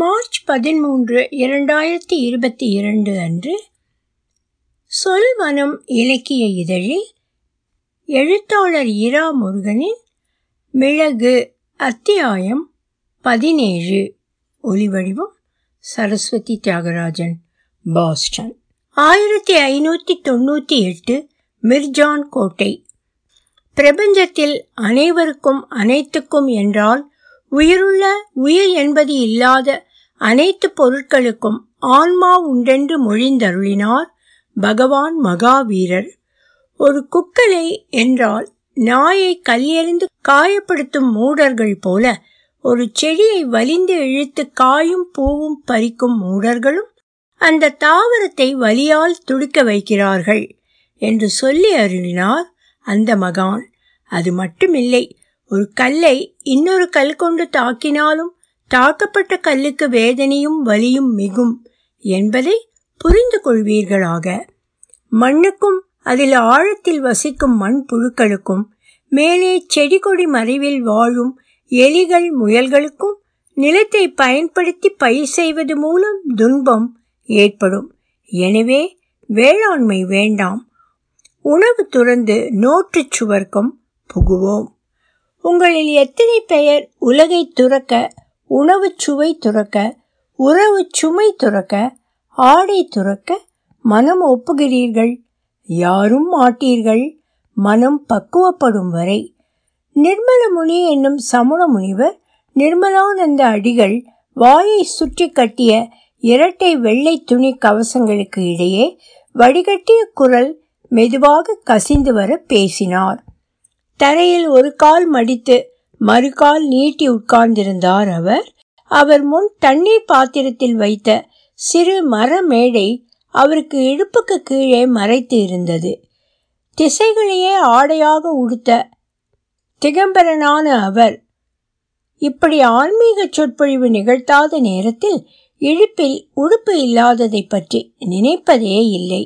March பதிமூன்று இரண்டாயிரத்தி இருபத்தி இரண்டு அன்று சொல்வனம் இலக்கிய இதழில் எழுத்தாளர் இரா முருகனின் மிளகு அத்தியாயம் பதினேழு. ஒலிவடிவம் சரஸ்வதி தியாகராஜன் பாஸ்டன். ஆயிரத்தி ஐநூற்றி தொண்ணூற்றி எட்டு மிர்ஜான் கோட்டை. பிரபஞ்சத்தில் அனைவருக்கும் அனைத்துக்கும் என்றால் உயிருள்ள உயிர் என்பது இல்லாத அனைத்து பொருட்களுக்கும் ஆன்மா உண்டென்று மொழிந்தருளினார் பகவான் மகாவீரர். ஒரு குக்கலை என்றால் நாயை கல்லியறிந்து காயப்படுத்தும் மூடர்கள் போல ஒரு செடியை வலிந்து இழுத்து காயும் பூவும் பறிக்கும் மூடர்களும் அந்த தாவரத்தை வலியால் துடிக்க வைக்கிறார்கள் என்று சொல்லி அருளினார் அந்த மகான். அது மட்டுமில்லை ஒரு கல்லை இன்னொரு கல் கொண்டு தாக்கினாலும் தாக்கப்பட்ட கல்லுக்கு வேதனையும் வலியும் மிகும் என்பதை புரிந்து கொள்வீர்களாக. மண்ணுக்கும் அதில் ஆழத்தில் வசிக்கும் மண் புழுக்களுக்கும் மேலே செடி கொடி மறைவில் வாழும் எலிகள் முயல்களுக்கும் நிலத்தை பயன்படுத்தி பயிர் செய்வது மூலம் துன்பம் ஏற்படும். எனவே வேளாண்மை வேண்டாம். உணவு துறந்து நோற்றுச் சுவர்க்கம் புகுவோம். உங்களில் எத்தனை பெயர் உலகை துறக்க உணவு சுவை துறக்க உறவு சுமை துறக்க ஆடை துறக்க மனம் ஒப்புகிறீர்கள். யாரும் மாட்டீர்கள். மனம் பக்குவப்படும் வரை. நிர்மல முனி என்னும் சமண முனிவர் நிர்மலானந்த அடிகள் வாயை சுற்றி கட்டிய இரட்டை வெள்ளை துணி கவசங்களுக்கு இடையே வடிகட்டிய குரல் மெதுவாக கசிந்து வர பேசினார். தரையில் ஒரு கால் மடித்து மறுகால் நீட்டி உட்கார்ந்திருந்தார் அவர். அவர் முன் தண்ணீர் பாத்திரத்தில் வைத்த சிறு மர மேடை அவருக்கு இடுப்புக்கு கீழே மறைத்து இருந்தது. திசைகளையே ஆடையாக உடுத்த திகம்பரனான அவர் இப்படி ஆன்மீக சொற்பொழிவு நிகழ்த்தாத நேரத்தில் இழுப்பில் உடுப்பு இல்லாததை பற்றி நினைப்பதே இல்லை.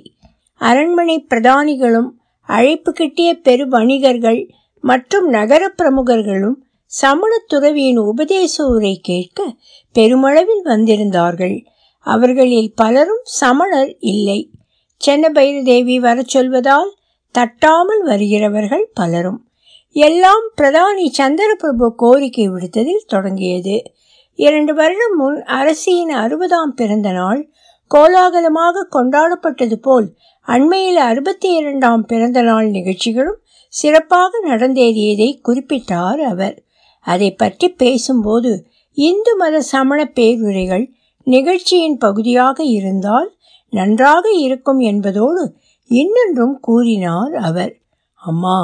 அரண்மனை பிரதானிகளும் அழைப்பு கிட்டிய பெரு வணிகர்கள் மற்றும் நகர பிரமுகர்களும் சமண துறவியின் உபதேச உரை கேட்க பெருமளவில் வந்திருந்தார்கள். அவர்களில் பலரும் சமணர் இல்லை. சென்னபைர தேவி வர சொல்வதால் தட்டாமல் வருகிறவர்கள் பலரும். எல்லாம் பிரதானி சந்திரபிரபு கோரிக்கை விடுத்ததில் தொடங்கியது. இரண்டு வருடம் முன் அரசியின் அறுபதாம் பிறந்த நாள் கோலாகலமாக கொண்டாடப்பட்டது போல் அண்மையில் அறுபத்தி இரண்டாம் பிறந்த நாள் நிகழ்ச்சிகளும் சிறப்பாக நடந்தேறியதை குறிப்பிட்டார் அவர். அதை பற்றி பேசும்போது இந்து மத சமண பேருரைகள் நிகழ்ச்சியின் பகுதியாக இருந்தால் நன்றாக இருக்கும் என்பதோடு இன்னொன்றும் கூறினார் அவர். அம்மா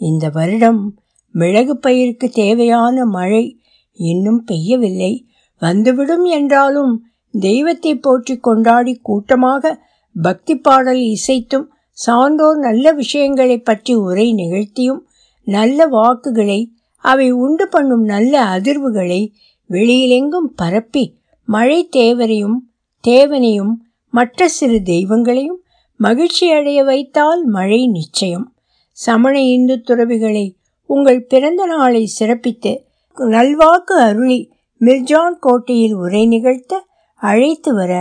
இந்த வருடம் மிளகு பயிருக்கு தேவையான மழை இன்னும் பெய்யவில்லை. வந்துவிடும் என்றாலும் தெய்வத்தை போற்றி கொண்டாடி கூட்டமாக பக்தி பாடல் இசைத்தும் சான்றோர் நல்ல விஷயங்களை பற்றி உரை நிகழ்த்தியும் நல்ல வாக்குகளை அவை உண்டு பண்ணும் நல்ல அதிர்வுகளை வெளியிலெங்கும் பரப்பி மழை தேவரையும் தேவனையும் மற்ற சிறு தெய்வங்களையும் மகிழ்ச்சி அடைய வைத்தால் மழை நிச்சயம். சமண இந்து துறவிகளை உங்கள் பிறந்த நாளை சிறப்பித்து நல்வாக்கு அருளி மிர்ஜான் கோட்டையில் உரை நிகழ்த்த அழைத்து வர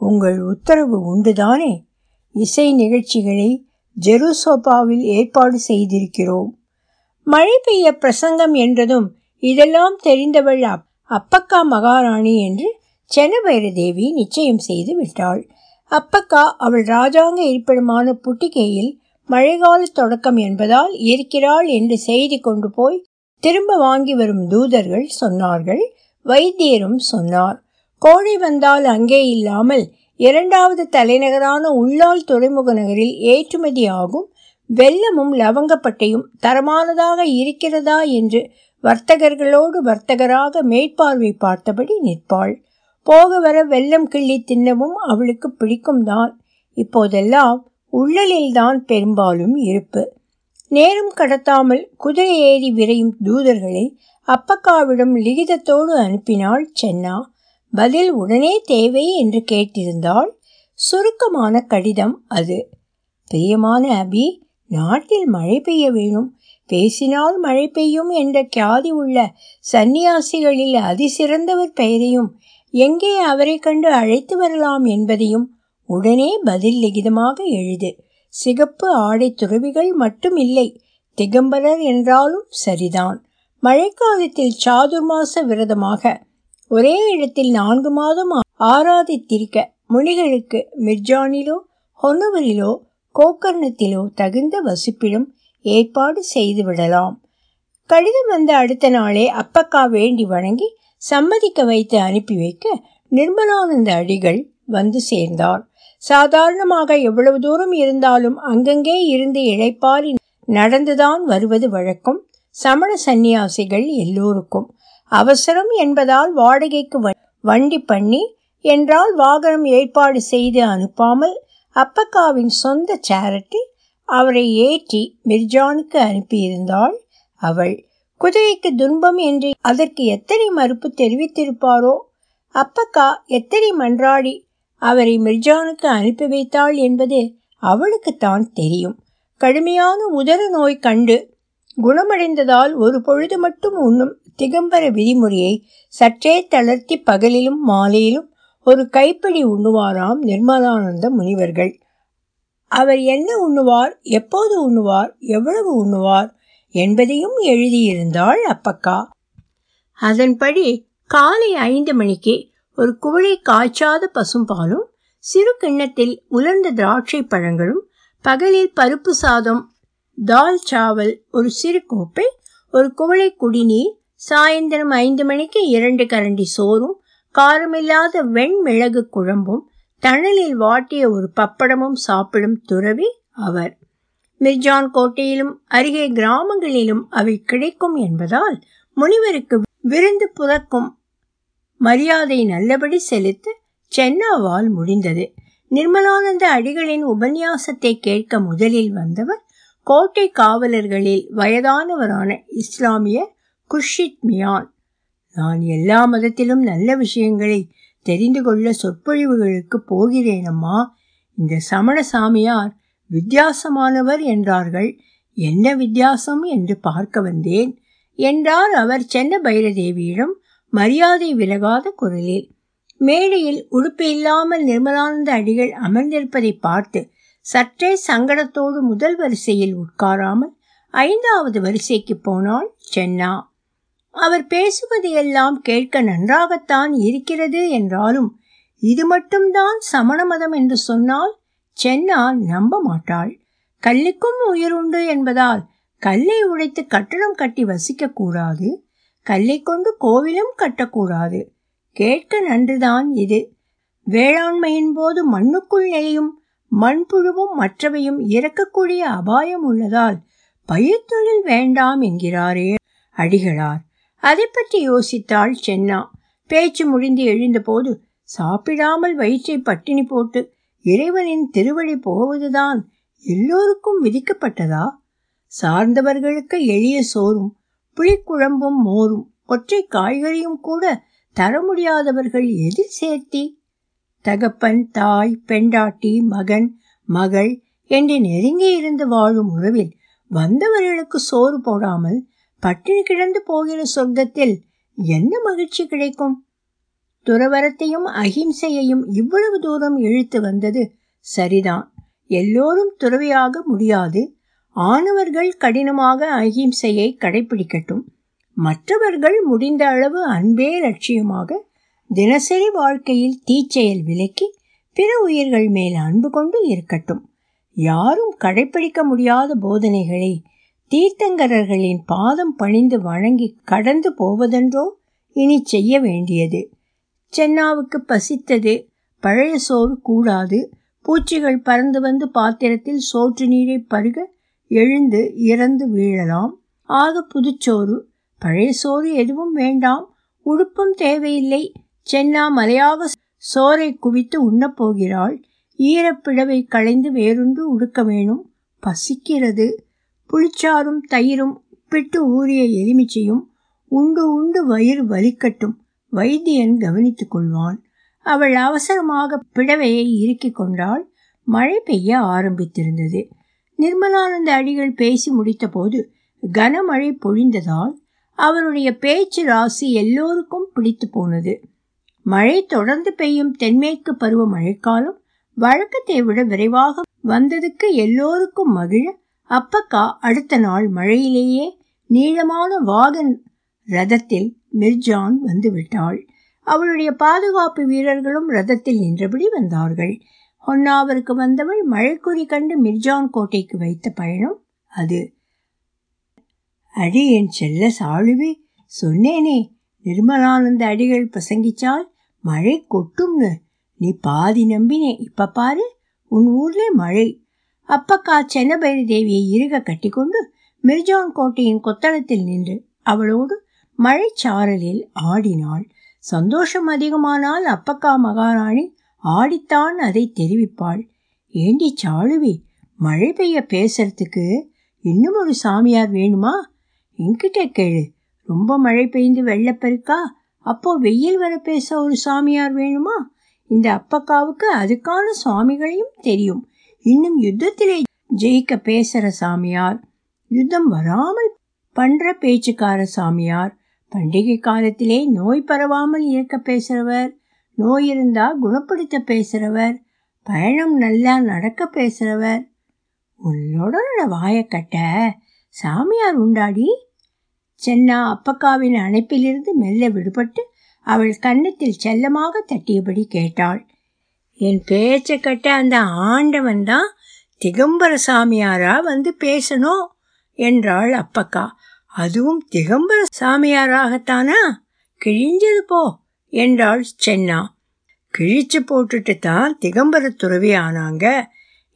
உங்கள் உத்தரவு உண்டுதானே? இசை நிகழ்ச்சிகளை ஜெருசோபாவில் ஏற்பாடு செய்திருக்கிறோம். மழை பெய்ய பிரசங்கம் என்றதும் இதெல்லாம் தெரிந்தவள் அப்பக்கா மகாராணி என்று சென்னபைர தேவி நிச்சயம் செய்து விட்டாள். அப்பக்கா அவள் ராஜாங்க இருப்பிடமான புட்டிகையில் மழைக்கால தொடக்கம் என்பதால் இருக்கிறாள் என்று செய்தி கொண்டு போய் திரும்ப வாங்கி வரும் தூதர்கள் சொன்னார்கள். வைத்தியரும் சொன்னார். கோழை வந்தால் அங்கே இல்லாமல் இரண்டாவது தலைநகரான உள்ளால் துறைமுக நகரில் ஏற்றுமதி ஆகும் வெள்ளமும் லவங்கப்பட்டையும் தரமானதாக இருக்கிறதா என்று வர்த்தகர்களோடு வர்த்தகராக மேற்பார்வை பார்த்தபடி நிற்பாள். போக வர வெள்ளம் கிள்ளி தின்னவும் அவளுக்கு பிடிக்கும் தான் இப்போதெல்லாம் உள்ளலில்தான் பெரும்பாலும் இருப்பு. நேரம் கடத்தாமல் குதிரை ஏறி விரையும் தூதர்களை அப்பக்காவிடம் லிகிதத்தோடு அனுப்பினாள் சென்னா. பதில் உடனே தேவை என்று கேட்டிருந்தால் சுருக்கமான கடிதம் அது. பிரியமான அபி நாட்டில் மழை பெய்ய வேணும். பேசினால் மழை பெய்யும் என்ற கியாதி உள்ள சந்நியாசிகளில் அதிசிறந்தவர் பெயரையும் எங்கே அவரை கண்டு அழைத்து வரலாம் என்பதையும் உடனே பதில் லிகிதமாக எழுது. சிகப்பு ஆடை துறவிகள் மட்டும் இல்லை திகம்பரர் என்றாலும் சரிதான். மழைக்காலத்தில் சாதுர்மாச விரதமாக ஒரே இடத்தில் நான்கு மாதம் ஆராதித்திருக்க முனிகளுக்கு மிர்ஜானிலோ ஹொன்னவரிலோ கோக்கர்ணத்திலோ தகுந்த வசிப்பிடம் ஏற்பாடு செய்து விடலாம். கடிதம் வந்த அடுத்த நாளே அப்பக்கா வேண்டி வணங்கி சம்மதிக்க வைத்து அனுப்பி வைக்க நிர்மலானந்த அடிகள் வந்து சேர்ந்தார். சாதாரணமாக எவ்வளவு தூரம் இருந்தாலும் அங்கங்கே இருந்து இழைப்பாரி நடந்துதான் வருவது வழக்கம். சமண சந்நியாசிகள் எல்லோருக்கும். அவசரம் என்பதால் வாடகைக்கு வண்டி பண்ணி என்றால் வாகனம் ஏற்பாடு செய்து அனுப்பாமல் அப்பக்காவின் சொந்த சேரட்டில் அவரை ஏற்றி மிர்ஜானுக்கு அனுப்பியிருந்தாள் அவள். குதிரைக்கு துன்பம் என்று அதற்கு எத்தனை மறுப்பு தெரிவித்திருப்பாரோ? அப்பக்கா எத்தனை மன்றாடி அவரை மிர்ஜானுக்கு அனுப்பி வைத்தாள் என்பது அவளுக்குத்தான் தெரியும். கடுமையான உதர நோய் கண்டு குணமடைந்ததால் ஒரு பொழுது மட்டும் உண்ணும் திகம்பர விதிமுறையை சற்றே தளர்த்தி பகலிலும் மாலையிலும் ஒரு கைப்பிடி உண்ணுவாராம் நிர்மலானந்த முனிவர்கள். அவர் என்ன உண்ணுவார் எப்போது உண்ணுவார் எவ்வளவு உண்ணுவார் என்பதையும் எழுதியிருந்தாள் அப்பக்கா. அதன்படி காலை ஐந்து மணிக்கு ஒரு குவளை காய்ச்சாத பசும்பாலும் சிறு கிண்ணத்தில் உலர்ந்த திராட்சை பழங்களும் பகலில் பருப்பு சாதம் தால் சாவல் ஒரு சிறு கோப்பை ஒரு குவளை குடிநீர் சாயந்தரம் ஐந்து மணிக்கு இரண்டு கரண்டி சோறும் காரமில்லாத வெண்மிளகு குழம்பும் தணலில் வாட்டிய ஒரு பப்படமும் சாப்பிடும் துறவி அவர். மிர்ஜான் கோட்டையிலும் அருகே கிராமங்களிலும் அவை கிடைக்கும் என்பதால் முனிவருக்கு விருந்து புறக்கும் மரியாதை நல்லபடி செலுத்த சென்னாவால் முடிந்தது. நிர்மலானந்த அடிகளின் உபன்யாசத்தை கேட்க முதலில் வந்தவர் கோட்டை காவலர்களில் வயதானவரான இஸ்லாமிய குர்ஷித் மியான் நான் எல்லா மதத்திலும் நல்ல விஷயங்களை தெரிந்து கொள்ள சொற்பொழிவுகளுக்கு போகிறேனம்மா. இந்த சமண சாமியார் வித்தியாசமானவர் என்றார்கள். என்ன வித்தியாசம் என்று பார்க்க வந்தேன். என்றார் அவர் சென்ன பைரதேவியிடம் மரியாதை விலகாத குரலில். மேடையில் உடுப்பு இல்லாமல் நிர்மலானந்த அடிகள் அமர்ந்திருப்பதை பார்த்து சற்றே சங்கடத்தோடு முதல் வரிசையில் உட்காராமல் ஐந்தாவது வரிசைக்கு போனாள் சென்னா. அவர் பேசுவது எல்லாம் கேட்க நன்றாகத்தான் இருக்கிறது என்றாலும் இது மட்டும்தான் சமண மதம் என்று சொன்னால் சென்னா நம்ப மாட்டாள். கல்லுக்கும் உயிர் உண்டு என்பதால் கல்லை உடைத்து கட்டடம் கட்டி வசிக்க கூடாது கல்லை கொண்டு கோவிலும் கட்டக்கூடாது. கேட்க நன்றுதான் இது. வேளாண்மையின் போது மண்ணுக்குள் நெளியும் மண்புழுவும் மற்றவையும் இறக்கக்கூடிய அபாயம் உள்ளதால் பயிர்த்தொழில் வேண்டாம் என்கிறாரே அடிகளார். அதை பற்றி யோசித்தாள் சென்னா. பேச்சு முடிந்து எழுந்தபோது சாப்பிடாமல் வயிற்றை பட்டினி போட்டு இறைவனின் திருவழி போவதுதான் எல்லோருக்கும் விதிக்கப்பட்டதா? சார்ந்தவர்களுக்கு எளிய சோறும் புளிக்குழம்பும் மோரும் ஒற்றை காய்கறியும் கூட தர முடியாதவர்கள் எதில் சேர்த்தி? தகப்பன் தாய் பெண்டாட்டி மகன் மகள் என்று நெருங்கி இருந்து வாழும் உறவில் வந்தவர்களுக்கு சோறு போடாமல் பட்டினி கிடந்து போகிற சொர்க்கத்தில் என்ன மகிழ்ச்சி கிடைக்கும்? துறவரத்தையும் அகிம்சையையும் இவ்வளவு தூரம் இழுத்து வந்தது சரிதான். எல்லோரும் துறவியாக முடியாது. ஆணவர்கள் கடினமாக அகிம்சையை கடைபிடிக்கட்டும் மற்றவர்கள் முடிந்த அளவு அன்பே லட்சியமாக தினசரி வாழ்க்கையில் தீச்செயல் விலக்கி பிற உயிர்கள் மேல் அன்பு கொண்டு இருக்கட்டும். யாரும் கடைபிடிக்க முடியாத போதனைகளை தீர்த்தங்கரர்களின் பாதம் பணிந்து வணங்கி கடந்து போவதென்றோ இனி செய்ய வேண்டியது. சென்னாவுக்கு பசித்தது பழைய சோறு கூடாது பூச்சிகள் பறந்து வந்து பாத்திரத்தில் சோற்று நீரை பருக எழுந்து இறந்து வீழலாம். ஆக புதுச்சோறு பழைய சோறு எதுவும் வேண்டாம் உடுப்பும் தேவையில்லை. சென்னா மலையாக சோறை குவித்து உண்ணப் போகிறாள். ஈரப்பிழவை களைந்து வேறொன்று உடுக்க வேணும். பசிக்கிறது. புளிச்சாரும் தயிரும் உப்பிட்டு ஊறிய எலுமிச்சையும் உண்டு உண்டு வயிறு வலிக்கட்டும் வைத்தியன் கவனித்துக் கொள்வான். அவள் அவசரமாக பிடவையை இறுக்கிக் கொண்டாள். மழை பெய்ய ஆரம்பித்திருந்தது. நிர்மலானந்த அடிகள் பேசி முடித்தபோது கனமழை பொழிந்ததால் அவருடைய பேச்சு ராசி எல்லோருக்கும் பிடித்து போனது. மழை தொடர்ந்து பெய்யும் தென்மேற்கு பருவ மழைக்காலம் வழக்கத்தை விட விரைவாக வந்ததுக்கு எல்லோருக்கும் மகிழ அப்பக்கா அடுத்த நாள் மழையிலேயே நீளமான வாகன் ரதத்தில் மிர்ஜான் வந்து விட்டாள் அவளுடைய பாதுகாப்பு வீரர்களும் ரதத்தில் நின்றபடி வந்தார்கள். ஹொன்னாவிற்கு வந்தவள் மழைக்குறி கண்டு மிர்ஜான் கோட்டைக்கு வைத்த பயணம் அது. அடி என் செல்ல சாழுவே சொன்னேனே நிர்மலானந்த அடிகள் பிரசங்கிச்சால் மழை கொட்டும்னு. நீ பாதி நம்பினே இப்ப பாரு உன் ஊர்ல மழை அப்பக்கா சென்னபைரி தேவியை இறுக கட்டிக்கொண்டு மிர்ஜான் கோட்டையின் கொத்தளத்தில் நின்று அவளோடு மழைச்சாரலில் ஆடினாள். சந்தோஷம் அதிகமானால் அப்பக்கா மகாராணி ஆடித்தான் அதை தெரிவிப்பாள். ஏண்டி சாளுவி மழை பெய்ய பேசுறதுக்கு இன்னும் ஒரு சாமியார் வேணுமா? என்கிட்ட கேளு. ரொம்ப மழை பெய்ந்து வெள்ளப்பெருக்கா? அப்போ வெயில் வர பேச ஒரு சாமியார் வேணுமா? இந்த அப்பக்காவுக்கு அதுக்கான சுவாமிகளையும் தெரியும். இன்னும் யுத்தத்திலே ஜெயிக்க பேசுற சாமியார் யுத்தம் வராமல் பண்ற பேச்சுக்கார சாமியார் பண்டிகை காலத்திலே நோய் பரவாமல் இருக்க பேசுறவர் நோய் இருந்தா குணப்படுத்த பேசுறவர் பயணம் நல்லா நடக்க பேசுறவர். உன்னோட வாயை கட்ட சாமியார் உண்டாடி சென்னா அப்பக்காவின் அணைப்பிலிருந்து மெல்ல விடுபட்டு அவள் கன்னத்தில் செல்லமாக தட்டியபடி கேட்டாள். என் பேச்சை கட்ட அந்த ஆண்டவன் தான் திகம்பர சாமியாரா வந்து பேசணும் என்றாள் அப்பக்கா. அதுவும் திகம்பர சாமியாராகத்தானா? கிழிஞ்சது போ என்றாள் சென்னா. கிழிச்சு போட்டுட்டு தான் திகம்பர துறவி ஆனாங்க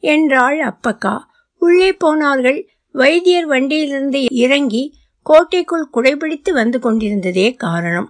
என்றாள் அப்பக்கா. உள்ளே போனார்கள். வைத்தியர் வண்டியிலிருந்து இறங்கி கோட்டைக்குள் குடைபிடித்து வந்து கொண்டிருந்ததே காரணம்.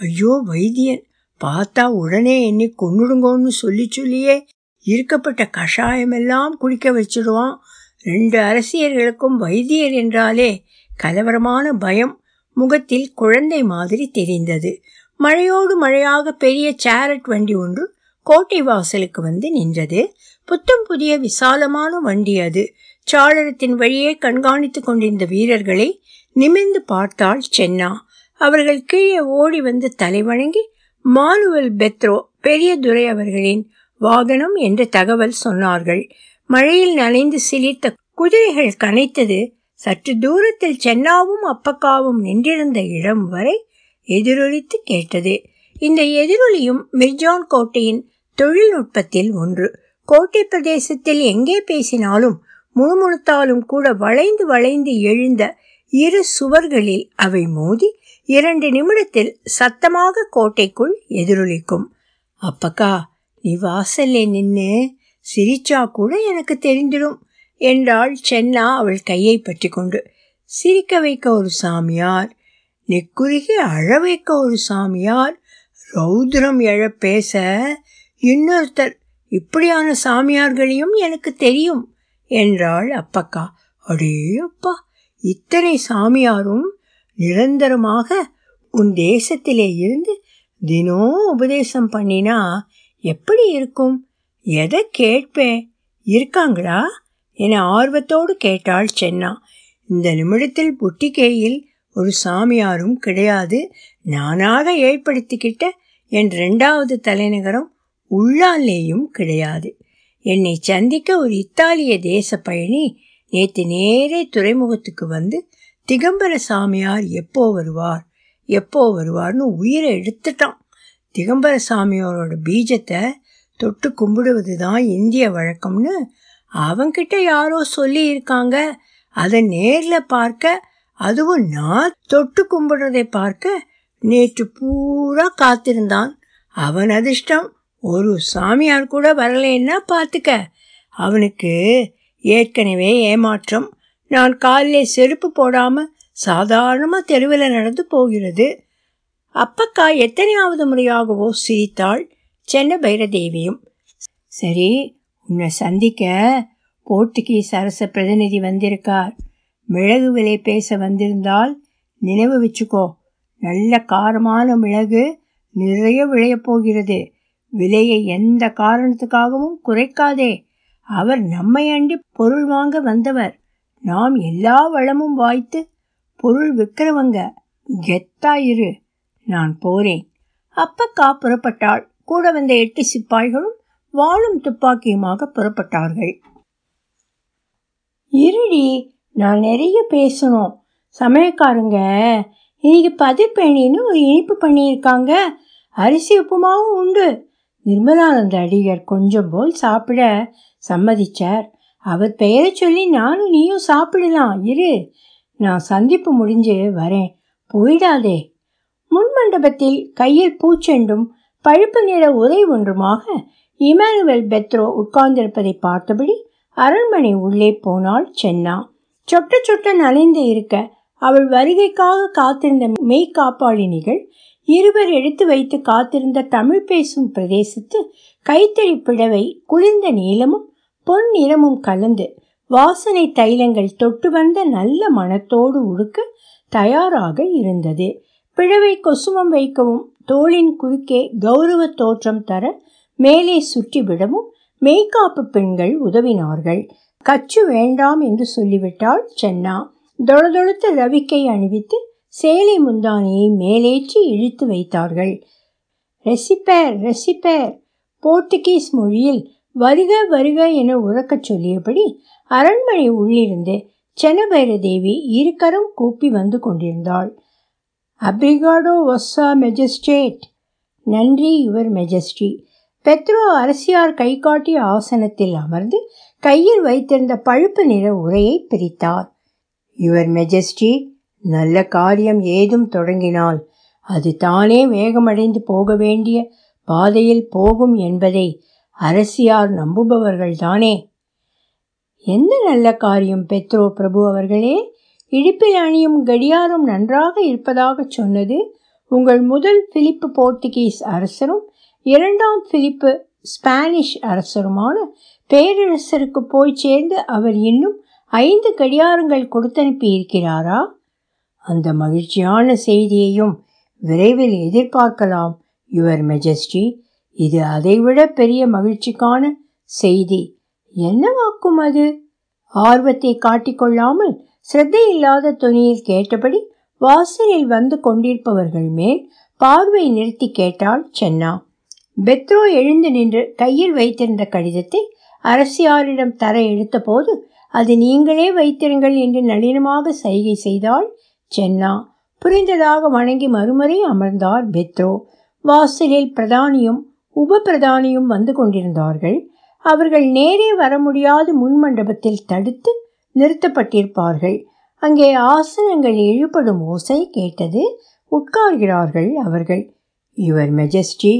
ஐயோ வைத்தியன்! பார்த்தா உடனே என்னை கொன்னுடுங்கோன்னு சொல்லி சொல்லியே இருக்கப்பட்ட கஷாயமெல்லாம் குடிக்க வச்சிடுவான். ரெண்டு அரசியர்களுக்கும் வைத்தியர் என்றாலே கலவரமான பயம் முகத்தில் குழந்தை மாதிரி தெரிந்தது. மழையோடு மழையாக பெரிய சேரட் வண்டி ஒன்று கோட்டை வாசலுக்கு வந்து நின்றது. புத்தம் புதிய விசாலமான வண்டி அது. சாளரத்தின் வழியே கண்காணித்துக் கொண்டிருந்த வீரர்களை நிமிர்ந்து பார்த்தாள் சென்னா. அவர்கள் கீழே ஓடி வந்து தலை வணங்கி மானுவல் பெத்ரோ பெரிய துரை அவர்களின் வாகனம் என்ற தகவல் சொன்னார்கள். மழையில் நனைந்து சிலிர்த்த குதிரைகள் கனைத்தது சற்று தூரத்தில் சென்னாவும் அப்பக்காவும் நின்றிருந்த இடம் வரை எதிரொலித்து கேட்டது. இந்த எதிரொலியும் மிர்ஜான் கோட்டையின் தொழில்நுட்பத்தில் ஒன்று. கோட்டை பிரதேசத்தில் எங்கே பேசினாலும் முணுமுணுத்தாலும் கூட வளைந்து வளைந்து எழுந்த இரு சுவர்களில் அவை மோதி இரண்டு நிமிடத்தில் சத்தமாக கோட்டைக்குள் எதிரொலிக்கும். அப்பக்கா நீ வாசல்ல நின்னு சிரிச்சா கூட எனக்கு தெரிந்திடும் என்றாள் சென்னா அவள் கையை பற்றி கொண்டு சிரிக்க வைக்க ஒரு சாமியார் நெக்குருகி அழ வைக்க ஒரு சாமியார் ரௌத்ரம் எழ பேச இன்னொருத்தர் இப்படியான சாமியார்களையும் எனக்கு தெரியும் என்றாள் அப்பக்கா. அடே அப்பா இத்தனை சாமியாரும் நிரந்தரமாக உன் தேசத்திலே இருந்து தினம் உபதேசம் பண்ணினா எப்படி இருக்கும்? எதை கேட்பேன்? இருக்காங்களா? என ஆர்வத்தோடு கேட்டாள் சென்னா. இந்த நிமிடத்தில் புட்டிகேயில் ஒரு சாமியாரும் கிடையாது. நானாக ஏற்படுத்திக்கிட்ட என் ரெண்டாவது தலைநகரம் உள்ளாலேயும் கிடையாது. என்னை சந்திக்க ஒரு இத்தாலிய தேச பயணி நேற்று நேரே துறைமுகத்துக்கு வந்து திகம்பர சாமியார் எப்போ வருவார்? எப்போ வருவார்னு உயிரை எடுத்துட்டான். திகம்பர சாமியாரோட பீஜத்தை தொட்டு கும்பிடுவது தான் இந்திய வழக்கம்னு அவங்கிட்ட யாரோ சொல்லி இருக்காங்க அதை நேரில் பார்க்க அதுவும் நான் தொட்டு கும்பிடுறதை பார்க்க நேற்று பூரா காத்திருந்தான். அவன் அதிர்ஷ்டம் ஒரு சாமியார் கூட வரலைன்னா பார்த்துக்க. அவனுக்கு ஏற்கனவே ஏமாற்றம். நான் காலில் செருப்பு போடாமல் சாதாரணமாக தெருவில் நடந்து போகிறது. அப்பக்கா எத்தனையாவது முறையாகவோ சிரித்தாள் சென்ன பைரதேவியும். சரி உன்னை சந்திக்க போர்த்துகீஸ் அரச பிரதிநிதி வந்திருக்கார். மிளகு விலை பேச வந்திருந்தால் நினைவு வச்சுக்கோ. நல்ல காரமான மிளகு நிறைய விளையப் போகிறது. விலையை எந்த காரணத்துக்காகவும் குறைக்காதே. அவர் நம்மை அண்டி பொருள் வாங்க வந்தவர். நாம் எல்லா வளமும் வாய்த்து பொருள் விற்கிறவங்க கெத்தாயிரு நான் போறேன். அப்பக்கா புறப்பட்டாள். கூட வந்த எட்டு சிப்பாய்களும் வாழும் துப்பாக்கியுமாக புறப்பட்டார்கள். இருடி நான் நிறைய பேசணும். சமயக்காரங்க இன்னைக்கு பதிப்பேணின்னு ஒரு இனிப்பு பண்ணியிருக்காங்க. அரிசி உப்புமாவும் உண்டு. நிர்மலானந்த அடிகர் கொஞ்சம் போல் சாப்பிட சம்மதிச்சார். அவர் பெயரை சொல்லி நானும் நீயும் சாப்பிடலாம். இரு. நான் சந்திப்பு முடிஞ்சு வரேன். போயிடாதே. முன் மண்டபத்தில் கையில் பூச்செண்டும் பழுப்பு நிற உரை ஒன்றுமாக இமானுவேல் பெத்ரோ உட்கார்ந்திருப்பதை பார்த்தபடி அரண்மனை உள்ளே போனாள் சென்னா. சொட்ட சொட்ட நனைந்து இருக்க அவள் வருகைக்காக காத்திருந்த மெய்காப்பாளினிகள் இருவர் எடுத்து வைத்து காத்திருந்த தமிழ் பேசும் பிரதேசத்து கைத்தறி பிழவை குளிர்ந்த நீளமும் பொன் நிறமும் கலந்து வாசனை தைலங்கள் தொட்டு வந்த நல்ல மனத்தோடு உடுக்க தயாராக இருந்தது. பிழவை கொசுமம் வைக்கவும் தோளின் குறுக்கே கௌரவ தோற்றம் தர மேலே சுற்றிவிடவும் மேய்காப்பு பெண்கள் உதவினார்கள். கச்சு வேண்டாம் என்று சொல்லிவிட்டாள் சென்னா. தொளதொழுத்த ரவிக்கை அணிவித்து சேலை முந்தானியை மேலேற்றி இழுத்து வைத்தார்கள். ரெசிப்பேர் ரெசிப்பேர்! போர்த்துகீஸ் மொழியில் வருக வருக என உறக்கச் சொல்லியபடி அரண்மனை உள்ளிருந்து சென்னபைர தேவி இருக்கரம் கூப்பி வந்து கொண்டிருந்தாள். அப்ரிகாடோ ஒஸ்ஸா மெஜிஸ்ட்ரேட்! நன்றி யுவர் மெஜஸ்டி பெத்ரோ அரசியார் கை காட்டிய ஆசனத்தில் அமர்ந்து கையில் வைத்திருந்த பழுப்பு நிற உரையை பிரித்தார். யுவர் மெஜஸ்டி நல்ல காரியம் ஏதும் தொடங்கினால் அது தானே வேகமடைந்து போக வேண்டிய பாதையில் போகும் என்பதை அரசியார் நம்புபவர்கள்தானே? என்ன நல்ல காரியம் பெத்ரோ பிரபு அவர்களே? இடுப்பில் அணியும் கடியாரம் நன்றாக இருப்பதாக சொன்னது உங்கள் முதல் பிலிப்பு போர்த்துகீஸ் அரசரும் இரண்டாம் பிலிப்பு ஸ்பானிஷ் அரசருமான பேரரசருக்கு போய் சேர்ந்து அவர் இன்னும் ஐந்து கடியாரங்கள் கொடுத்தனுப்பி இருக்கிறாரா அந்த மகிழ்ச்சியான செய்தியையும் விரைவில் எதிர்பார்க்கலாம் யுவர் மெஜஸ்டி. இது அதைவிட பெரிய மகிழ்ச்சிக்கான செய்தி. என்னவாக்கும் அது? ஆர்வத்தை காட்டிக்கொள்ளாமல் சிரத்தை இல்லாத துணியில் கேட்டபடி வாசலில் வந்து கொண்டிருப்பவர்கள் மேல் பார்வை நிறுத்தி கேட்டாள் சென்னா. பெத்ரோ எழுந்து நின்று கையில் வைத்திருந்த கடிதத்தை அரசியாரிடம் தர எடுத்தபோது அது நீங்களே வைத்திருங்கள் என்று நளினமாக சைகை செய்தாள் சென்னா. புரிந்ததாக வணங்கி மறுமுறை அமர்ந்தார் பெத்ரோ. வாசலில் பிரதானியும் உப பிரதானியும் வந்து கொண்டிருந்தார்கள். அவர்கள் நேரே வர முடியாது முன் மண்டபத்தில் தடுத்து நிறுத்தப்பட்டிருப்பார்கள். அங்கே ஆசனங்கள் இழுபடும் ஓசை கேட்டது உட்கார்கிறார்கள் அவர்கள். யுவர் மெஜஸ்டி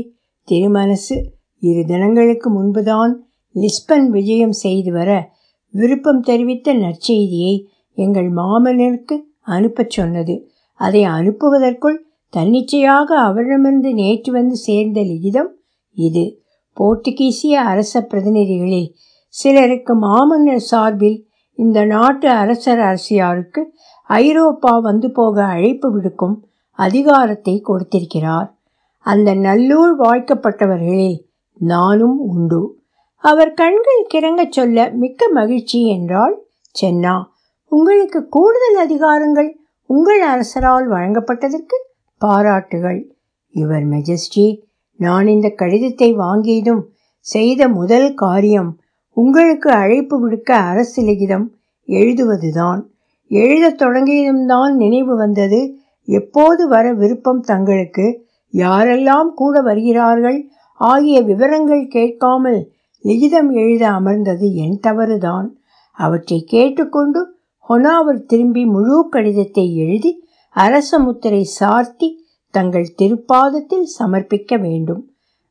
திருமனசு இரு தினங்களுக்கு முன்புதான் லிஸ்பன் விஜயம் செய்து வர விருப்பம் தெரிவித்த நற்செய்தியை எங்கள் மாமனருக்கு அனுப்பச் சொன்னது. அதை அனுப்புவதற்குள் தன்னிச்சையாக அவரிடமிருந்து நேற்று வந்து சேர்ந்த லிகிதம் இது போர்த்துகீசிய அரச பிரதிநிதிகளில் சிலருக்கு மாமன்னர் சார்பில் இந்த நாட்டு அரசர் அரசியாருக்கு ஐரோப்பா வந்து போக அழைப்பு விடுக்கும் அதிகாரத்தை கொடுத்திருக்கிறார். அந்த நல்லூர் வாய்க்கப்பட்டவர்களே நானும் உண்டு. அவர் கண்கள் கிறங்கச் சொல்ல மிக்க மகிழ்ச்சி என்றால் சென்னா. உங்களுக்கு கூடுதல் அதிகாரங்கள் உங்கள் அரசரால் வழங்கப்பட்டதற்கு பாராட்டுகள். யுவர் மெஜஸ்டி நான் இந்த கடிதத்தை வாங்கியதும் செய்த முதல் காரியம் உங்களுக்கு அழைப்பு விடுக்க அரசு லிகிதம் எழுதுவதுதான். எழுதத் தொடங்கியதும் தான் நினைவு வந்தது. எப்போது வர விருப்பம் தங்களுக்கு? யாரெல்லாம் கூட வருகிறார்கள்? ஆகிய விவரங்கள் கேட்காமல் லிகிதம் எழுத அமர்ந்தது என் தவறுதான். அவற்றை கேட்டுக்கொண்டு ஹொனாவர் திரும்பி முழு கடிதத்தை எழுதி அரச முத்திரை சார்த்தி தங்கள் திருப்பாதத்தில் சமர்ப்பிக்க வேண்டும்.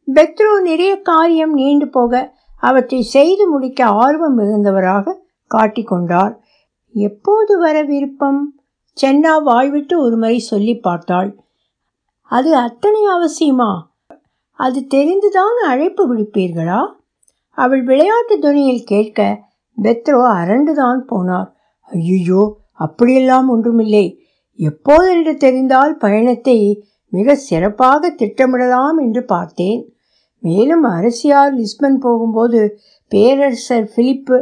பெத்ரோ நிறைய காரியம் நீண்டு போக அவற்றை செய்து முடிக்க ஆர்வம் மிகுந்தவராக காட்டிக்கொண்டார் எப்போது வர விருப்பம்? சென்னா வாழ்விட்டு ஒருமுறை சொல்லி பார்த்தாள். அது அத்தனை அவசியமா? அது தெரிந்துதான் அழைப்பு விடுப்பீர்களா? அவள் விளையாட்டு துணியில் கேட்க பெத்ரோ அரண்டுதான் போனார். ஐயோ அப்படியெல்லாம் ஒன்றுமில்லை. எப்போதென்று தெரிந்தால் பயணத்தை மிக சிறப்பாக திட்டமிடலாம் என்று பார்த்தேன். மேலும் அரசியார் லிஸ்பன் போகும்போது பேரரசர் பிலிப்பு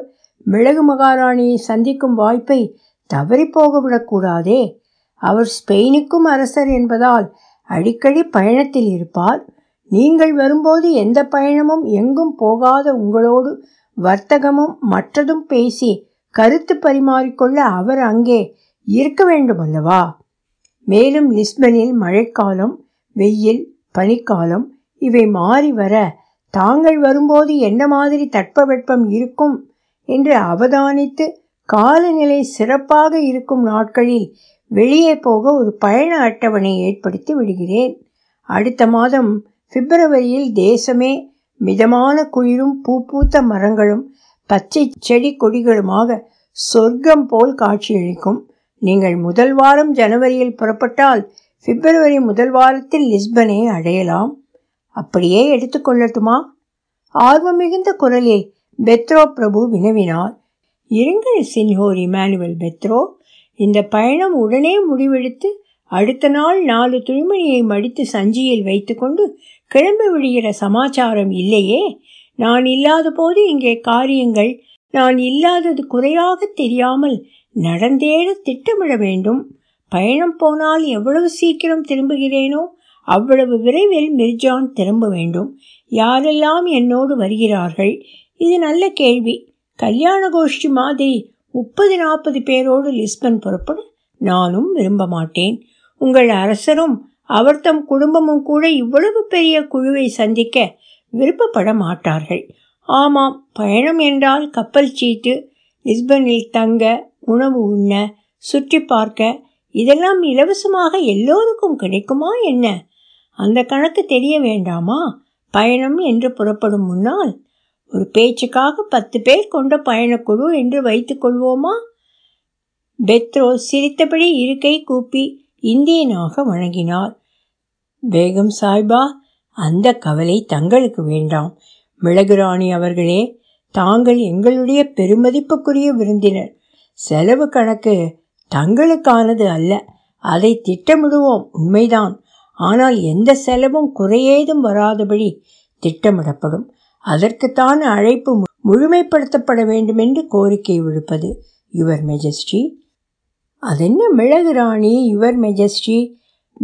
மிளகு மகாராணியை சந்திக்கும் வாய்ப்பை தவறி போகவிடக்கூடாதே அவர் ஸ்பெயினுக்கும் அரசர் என்பதால் அடிக்கடி பயணத்தில் இருப்பார். நீங்கள் வரும்போது எந்த பயணமும் எங்கும் போகாத உங்களோடு வர்த்தகமும் மற்றதும் பேசி கருத்து பரிமாறிக்கொள்ள அவர் அங்கே இருக்க வேண்டும் அல்லவா மேலும் லிஸ்பனில் மழைக்காலம் வெயில் பனிக்காலம் இவை மாறி வர தாங்கள் வரும்போது என்ன மாதிரி தட்பவெப்பம் இருக்கும் என்று அவதானித்து காலநிலை சிறப்பாக இருக்கும் நாட்களில் வெளியே போக ஒரு பயண அட்டவணை ஏற்படுத்தி விடுகிறேன். அடுத்த மாதம் பிப்ரவரியில் தேசமே மிதமான குளிரும் பூ பூத்த மரங்களும் பச்சை செடி கொடிகளுமாக சொர்க்கம் போல் காட்சியளிக்கும். நீங்கள் முதல் வாரம் ஜனவரியில் புறப்பட்டால் பிப்ரவரி முதல் வாரத்தில் லிஸ்பனை அடையலாம். அப்படியே எடுத்துக்கொள்ளட்டுமா ஆர்வம் மிகுந்த குரலில் பெத்ரோ பிரபு வினவினார். இருங்கள் சின்ஹோர் இமானுவல் பெத்ரோ. இந்த பயணம் உடனே முடிவெடுத்து அடுத்த நாள் நாலு துணிமணியை மடித்து சஞ்சியில் வைத்துக்கொண்டு கிளம்பி விடுகிற சமாச்சாரம் இல்லையே? நான் இல்லாத போது இங்கே காரியங்கள் நான் இல்லாதது குறையாக தெரியாமல் நடந்தேற திட்டமிட வேண்டும். பயணம் போனால் எவ்வளவு சீக்கிரம் திரும்புகிறேனோ அவ்வளவு விரைவில் மிர்ஜான் திரும்ப வேண்டும். யாரெல்லாம் என்னோடு வருகிறார்கள்? இது நல்ல கேள்வி. கல்யாண கோஷ்டி மாதிரி முப்பது நாற்பது பேரோடு லிஸ்பன் புறப்பட நானும் விரும்ப மாட்டேன். உங்கள் அரசரும் அவர் தம் குடும்பமும் கூட இவ்வளவு பெரிய குழுவை சந்திக்க விருப்பப்பட மாட்டார்கள். ஆமாம் பயணம் என்றால் கப்பல் சீட்டு லிஸ்பனில் தங்க உணவு உண்ண சுற்றி பார்க்க இதெல்லாம் இலவசமாக எல்லோருக்கும் கிடைக்குமா என்ன? அந்த கணக்கு தெரிய வேண்டாமா? பயணம் என்று புறப்படும் முன்னால் ஒரு பேச்சுக்காக பத்து பேர் கொண்ட பயணக்குழு என்று வைத்துக் கொள்வோமா? பெத்ரோ சிரித்தபடி இருக்கை கூப்பி இந்தியனாக வணங்கினார். பேகம் சாய்பா அந்த கவலை தங்களுக்கு வேண்டாம். மிளகுராணி அவர்களே தாங்கள் எங்களுடைய பெருமதிப்புக்குரிய விருந்தினர். செலவு கணக்கு தங்களுக்கானது அல்ல. அதை திட்டமிடுவோம் உண்மைதான். ஆனால் எந்த செலவும் குறையேதும் வராதபடி திட்டமிடப்படும். அதற்குத்தான் அழைப்பு முழுமைப்படுத்தப்பட வேண்டும் என்று கோரிக்கை விடுப்பது யுவர் மெஜஸ்டி. அதென்ன மிளகு ராணி யுவர் மெஜஸ்டி?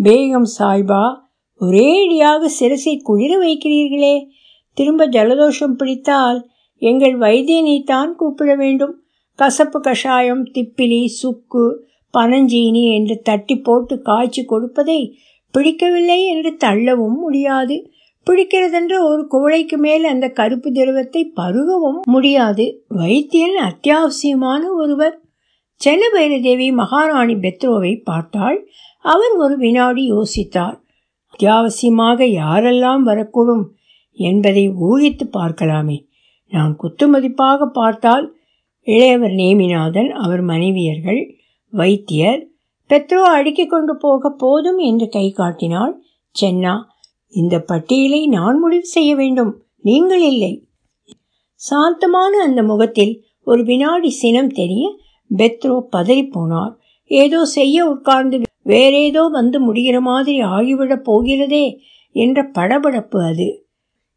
பேகம் சாய்பா ஒரேடியாக சிரசை குளிர வைக்கிறீர்களே. திரும்ப ஜலதோஷம் பிடித்தால் எங்கள் வைத்தியனைத்தான் கூப்பிட வேண்டும். கசப்பு கஷாயம் திப்பிலி சுக்கு பனஞ்சீனி என்று தட்டி போட்டு காய்ச்சி கொடுப்பதை பிடிக்கவில்லை என்று தள்ளவும் முடியாது. பிடிக்கிறதென்ற ஒரு குவளைக்கு மேல் அந்த கருப்பு திரவத்தை பருகவும் முடியாது. வைத்தியன் அத்தியாவசியமான ஒருவர். சென்னபைரதேவி மகாராணி பெத்ரோவை பார்த்தாள். அவர் ஒரு வினாடி யோசித்தார். அத்தியாவசியமாக யாரெல்லாம் வரக்கூடும் என்பதை ஊகித்து பார்க்கலாமே. நான் குத்துமதிப்பாக பார்த்தால் இளையவர் நேமிநாதன் அவர் மனைவியர்கள் வைத்தியர் பெத்ரோ அடுக்கிக் கொண்டு போக போதும் என்று கை காட்டினாள். சென்னா இந்த பட்டியலை நான் முடிவு செய்ய வேண்டும். நீங்கள் இல்லை. சாந்தமான அந்த முகத்தில் ஒரு வினாடி சினம் தெரிய பெத்ரோ பதறிப்போனார் ஏதோ செய்ய உட்கார்ந்து வேறேதோ வந்து முடிகிற மாதிரி ஆகிவிடப் போகிறதே என்ற படபடப்பு அது.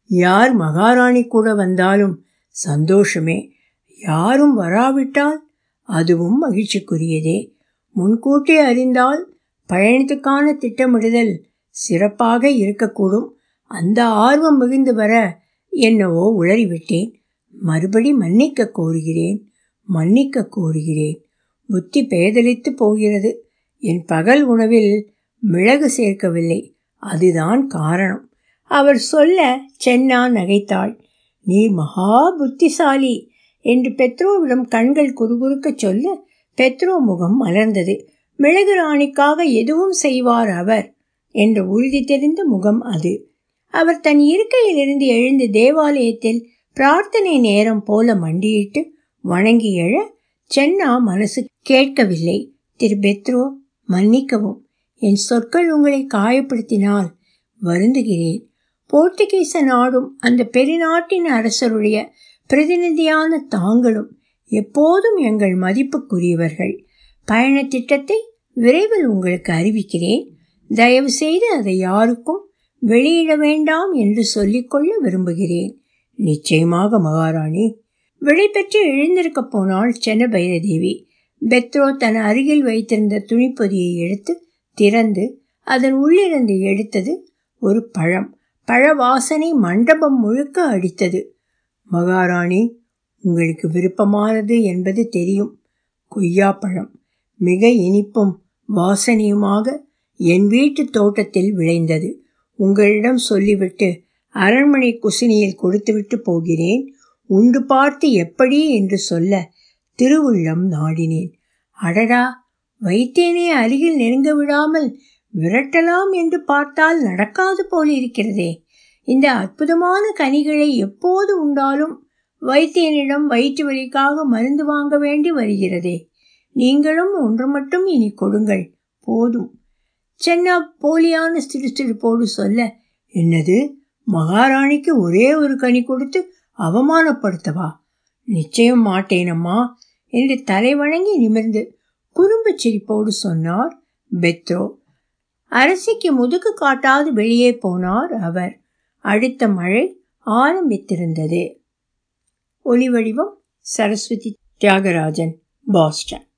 யார் மகாராணி கூட வந்தாலும் சந்தோஷமே. யாரும் வராவிட்டால் அதுவும் மகிழ்ச்சிக்குரியதே. முன்கூட்டி அறிந்தால் பயணத்துக்கான திட்டமிடுதல் சிறப்பாக இருக்கக்கூடும். அந்த ஆர்வம் மிகுந்து வர என்னவோ உளறிவிட்டேன். மறுபடி மன்னிக்க கோருகிறேன். மன்னிக்க கோருகிறேன். புத்தி பேதலித்து போகிறது. என் பகல் உணவில் மிளகு சேர்க்கவில்லை. அதுதான் காரணம். அவர் சொல்ல சென்னா நகைத்தாள். நீ மகா புத்திசாலி. என்று பெத்ரோவிடம் கண்கள் குறுகுறுக்க சொல்ல பெத்ரோ முகம் மலர்ந்தது. மிளகு ராணிக்காக எதுவும் செய்வார் அவர் என்ற உறுதி தெரிந்த முகம் அது. அவர் தன் இருக்கையிலிருந்து எழுந்து தேவாலயத்தில் பிரார்த்தனை நேரம் போல மண்டியிட்டு வணங்கி எழ சென்னா மனசு கேட்கவில்லை. திரு பெத்ரோ மன்னிக்கவும் என் சொற்கள் உங்களை காயப்படுத்தினால் வருந்துகிறேன். போர்த்துகீச நாடும் அந்த பெருநாட்டின் அரசருடைய பிரதிநிதியான தாங்களும் எப்போதும் எங்கள் மதிப்புக்குரியவர்கள். பயண திட்டத்தை விரைவில் உங்களுக்கு அறிவிக்கிறேன். தயவு செய்து அதை யாருக்கும் வெளியிட வேண்டாம் என்று சொல்லிக்கொள்ள விரும்புகிறேன். நிச்சயமாக மகாராணி. விடை எழுந்திருக்க போனாள் சென்ன பைரதேவி பெத்ரோ தன் அருகில் வைத்திருந்த துணிப்பொதியை எடுத்து திறந்து அதன் உள்ளிருந்து எடுத்தது ஒரு பழம். பழ வாசனை மண்டபம் முழுக்க அடித்தது. மகாராணி உங்களுக்கு விருப்பமானது என்பது தெரியும். கொய்யாப்பழம் மிக இனிப்பும் வாசனையுமாக என் வீட்டு தோட்டத்தில் விளைந்தது. உங்களிடம் சொல்லிவிட்டு அரண்மனை குசினியில் கொடுத்துவிட்டு போகிறேன். உண்டு பார்த்து எப்படி என்று சொல்ல திருவுள்ளம் நாடினேன். அடடா! வைத்தேனே அருகில் நெருங்க விடாமல் விரட்டலாம் என்று பார்த்தால் நடக்காது போலிருக்கிறதே. இந்த அற்புதமான கனிகளை எப்போது உண்டாலும் வைத்தியனிடம் வயிற்று வலிக்காக மருந்து வாங்க வேண்டி வருகிறதே. நீங்களும் ஒன்று மட்டும் இனி கொடுங்கள். போதும். சென்னா போலியான சிறுசிறுப்போடு சொல்ல என்னது? மகாராணிக்கு ஒரே ஒரு கனி கொடுத்து அவமானப்படுத்தவா? நிச்சயம் மாட்டேனம்மா என்று தலை வணங்கி நிமிர்ந்து குறும்புச் சிரிப்போடு சொன்னார் பெத்ரோ. அரசிக்கு முதுகு காட்டாது வெளியே போனார் அவர். அடுத்த மழை ஆரம்பித்திருந்தது. ஒலிவடிவம் சரஸ்வதி தியாகராஜன் பாஸ்டன்.